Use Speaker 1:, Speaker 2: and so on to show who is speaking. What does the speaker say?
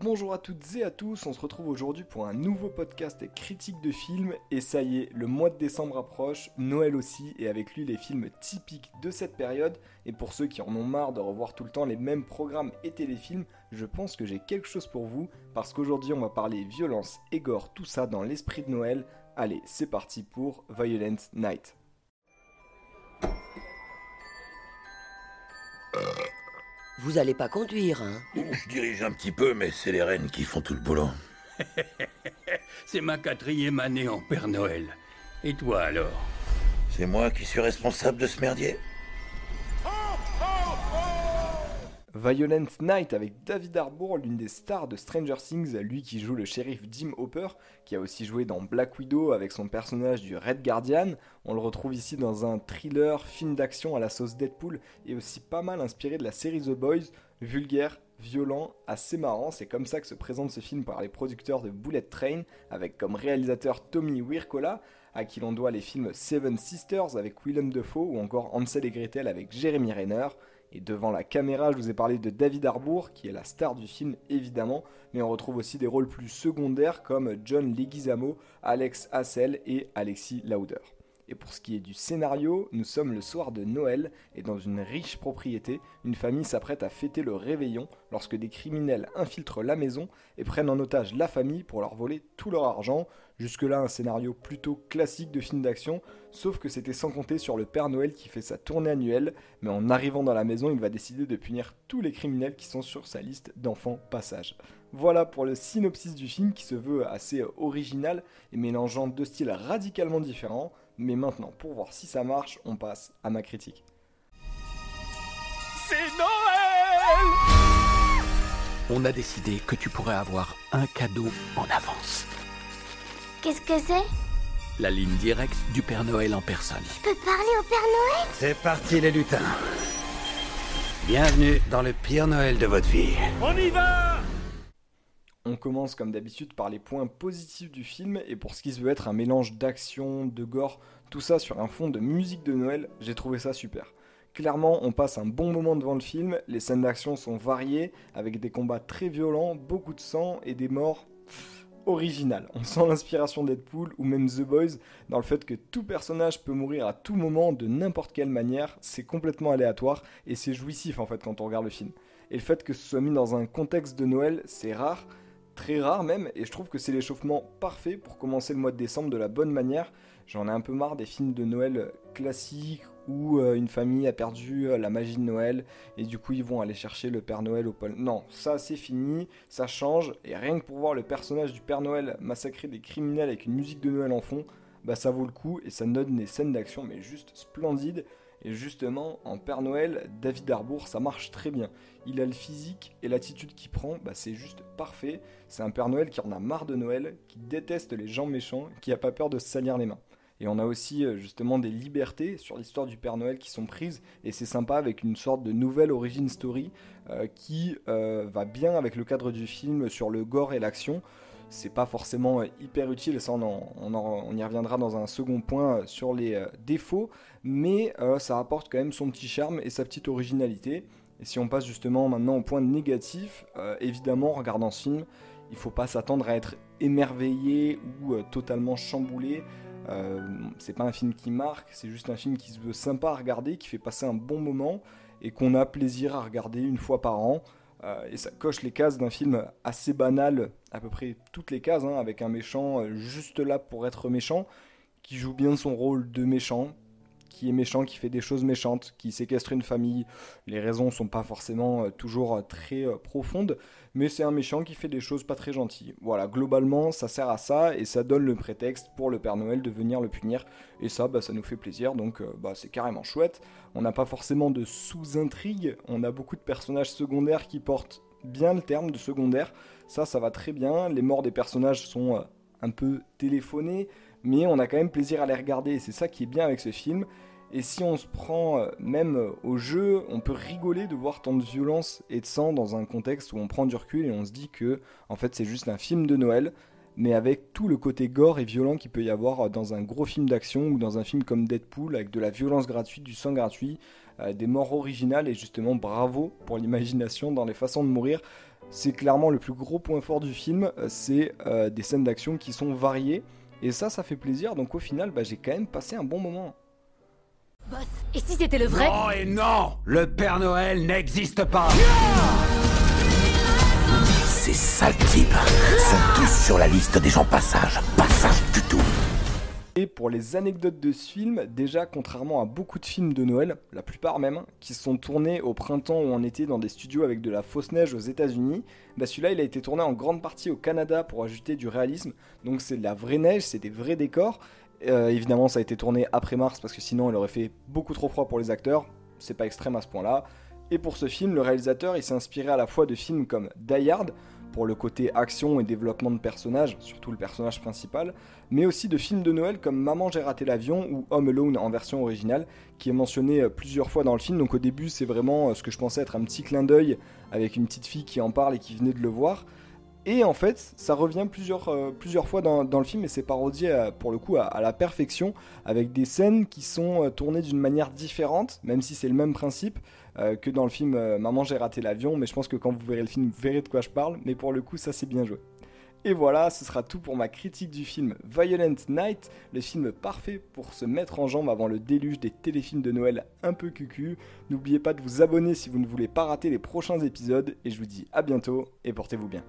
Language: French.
Speaker 1: Bonjour à toutes et à tous, on se retrouve aujourd'hui pour un nouveau podcast critique de films et ça y est, le mois de décembre approche, Noël aussi et avec lui les films typiques de cette période et pour ceux qui en ont marre de revoir tout le temps les mêmes programmes et téléfilms, je pense que j'ai quelque chose pour vous parce qu'aujourd'hui on va parler violence et gore, tout ça dans l'esprit de Noël. Allez, c'est parti pour Violent Night.
Speaker 2: Vous allez pas conduire, hein
Speaker 3: Je dirige un petit peu, mais c'est les reines qui font tout le boulot.
Speaker 4: c'est ma quatrième année en Père Noël. Et toi alors?
Speaker 3: C'est moi qui suis responsable de ce merdier
Speaker 1: Violent Night avec David Harbour, l'une des stars de Stranger Things, lui qui joue le shérif Jim Hopper, qui a aussi joué dans Black Widow avec son personnage du Red Guardian. On le retrouve ici dans un thriller, film d'action à la sauce Deadpool et aussi pas mal inspiré de la série The Boys, vulgaire, violent, assez marrant. C'est comme ça que se présente ce film par les producteurs de Bullet Train, avec comme réalisateur Tommy Wirkola, à qui l'on doit les films Seven Sisters avec Willem Dafoe ou encore Hansel et Gretel avec Jeremy Renner. Et devant la caméra, je vous ai parlé de David Harbour, qui est la star du film évidemment, mais on retrouve aussi des rôles plus secondaires comme John Leguizamo, Alex Hassel et Alexis Lauder. Et pour ce qui est du scénario, nous sommes le soir de Noël et dans une riche propriété, une famille s'apprête à fêter le réveillon lorsque des criminels infiltrent la maison et prennent en otage la famille pour leur voler tout leur argent. Jusque-là, un scénario plutôt classique de film d'action, sauf que c'était sans compter sur le Père Noël qui fait sa tournée annuelle, mais en arrivant dans la maison, il va décider de punir tous les criminels qui sont sur sa liste d'enfants passage. Voilà pour le synopsis du film qui se veut assez original et mélangeant deux styles radicalement différents. Mais maintenant, pour voir si ça marche, on passe à ma critique.
Speaker 4: C'est Noël
Speaker 5: On a décidé que tu pourrais avoir un cadeau en avance.
Speaker 6: Qu'est-ce que c'est?
Speaker 5: La ligne directe du Père Noël en personne.
Speaker 6: Je peux parler au Père Noël?
Speaker 3: C'est parti les lutins. Bienvenue dans le pire Noël de votre vie.
Speaker 4: On y va
Speaker 1: On commence comme d'habitude par les points positifs du film et pour ce qui se veut être un mélange d'action, de gore, tout ça sur un fond de musique de Noël, j'ai trouvé ça super. Clairement, on passe un bon moment devant le film, les scènes d'action sont variées, avec des combats très violents, beaucoup de sang et des morts originales. On sent l'inspiration Deadpool ou même The Boys dans le fait que tout personnage peut mourir à tout moment de n'importe quelle manière, c'est complètement aléatoire et c'est jouissif en fait quand on regarde le film. Et le fait que ce soit mis dans un contexte de Noël, c'est rare, très rare même, et je trouve que c'est l'échauffement parfait pour commencer le mois de décembre de la bonne manière. J'en ai un peu marre des films de Noël classiques où euh, une famille a perdu euh, la magie de Noël et du coup ils vont aller chercher le Père Noël au pôle. Non, ça c'est fini, ça change, et rien que pour voir le personnage du Père Noël massacrer des criminels avec une musique de Noël en fond, bah ça vaut le coup et ça donne des scènes d'action mais juste splendides. Et justement, en Père Noël, David Harbour, ça marche très bien. Il a le physique et l'attitude qu'il prend, bah, c'est juste parfait. C'est un Père Noël qui en a marre de Noël, qui déteste les gens méchants, qui a pas peur de se salir les mains. Et on a aussi euh, justement des libertés sur l'histoire du Père Noël qui sont prises, et c'est sympa avec une sorte de nouvelle origin story euh, qui euh, va bien avec le cadre du film sur le gore et l'action c'est pas forcément hyper utile, ça on, y reviendra dans un second point sur les défauts, mais ça apporte quand même son petit charme et sa petite originalité. Et si on passe justement maintenant au point négatif, évidemment en regardant ce film, il faut pas s'attendre à être émerveillé ou totalement chamboulé. C'est pas un film qui marque, c'est juste un film qui se veut sympa à regarder, qui fait passer un bon moment et qu'on a plaisir à regarder une fois par an. Euh, et ça coche les cases d'un film assez banal, à peu près toutes les cases, hein, avec un méchant euh, juste là pour être méchant, qui joue bien son rôle de méchant, qui est méchant, qui fait des choses méchantes, qui séquestre une famille. Les raisons sont pas forcément euh, toujours très profondes, mais c'est un méchant qui fait des choses pas très gentilles. Voilà, globalement, ça sert à ça et ça donne le prétexte pour le Père Noël de venir le punir. Et ça, bah, ça nous fait plaisir, donc bah, c'est carrément chouette. On n'a pas forcément de sous-intrigue, on a beaucoup de personnages secondaires qui portent bien le terme de secondaire. Ça, ça va très bien. Les morts des personnages sont un peu téléphonés, mais on a quand même plaisir à les regarder. Et c'est ça qui est bien avec ce film. Et si on se prend même au jeu, on peut rigoler de voir tant de violence et de sang dans un contexte où on prend du recul et on se dit que, en fait, c'est juste un film de Noël, mais avec tout le côté gore et violent qu'il peut y avoir dans un gros film d'action ou dans un film comme Deadpool, avec de la violence gratuite, du sang gratuit, des morts originales et justement bravo pour l'imagination dans les façons de mourir. C'est clairement le plus gros point fort du film, euh, c'est euh, des scènes d'action qui sont variées. Et ça, ça fait plaisir, donc au final, bah, j'ai quand même passé un bon moment.
Speaker 7: Boss, et si c'était le vrai
Speaker 5: Oh et non Le Père Noël n'existe pas
Speaker 3: Ces sales types sont tous sur la liste des gens passage.
Speaker 1: Et pour les anecdotes de ce film, déjà contrairement à beaucoup de films de Noël, la plupart même, qui sont tournés au printemps ou en été dans des studios avec de la fausse neige aux États-Unis, bah celui-là il a été tourné en grande partie au Canada pour ajouter du réalisme. Donc c'est de la vraie neige, c'est des vrais décors. Euh, évidemment ça a été tourné après mars parce que sinon il aurait fait beaucoup trop froid pour les acteurs. C'est pas extrême à ce point-là. Et pour ce film, le réalisateur s'est inspiré à la fois de films comme Die Hard, pour le côté action et développement de personnages, surtout le personnage principal, mais aussi de films de Noël comme Maman j'ai raté l'avion ou Home Alone en version originale, qui est mentionné euh, plusieurs fois dans le film. Donc au début c'est vraiment euh, ce que je pensais être un petit clin d'œil avec une petite fille qui en parle et qui venait de le voir. Et en fait, ça revient plusieurs, euh, plusieurs fois dans, le film et c'est parodié à- pour le coup à, la perfection avec des scènes qui sont euh, tournées d'une manière différente, même si c'est le même principe euh, que dans le film euh, Maman j'ai raté l'avion. Mais je pense que quand vous verrez le film, vous verrez de quoi je parle. Mais pour le coup, ça c'est bien joué. Et voilà, ce sera tout pour ma critique du film Violent Night, le film parfait pour se mettre en jambe avant le déluge des téléfilms de Noël un peu cucu. N'oubliez pas de vous abonner si vous ne voulez pas rater les prochains épisodes et je vous dis à bientôt et portez-vous bien.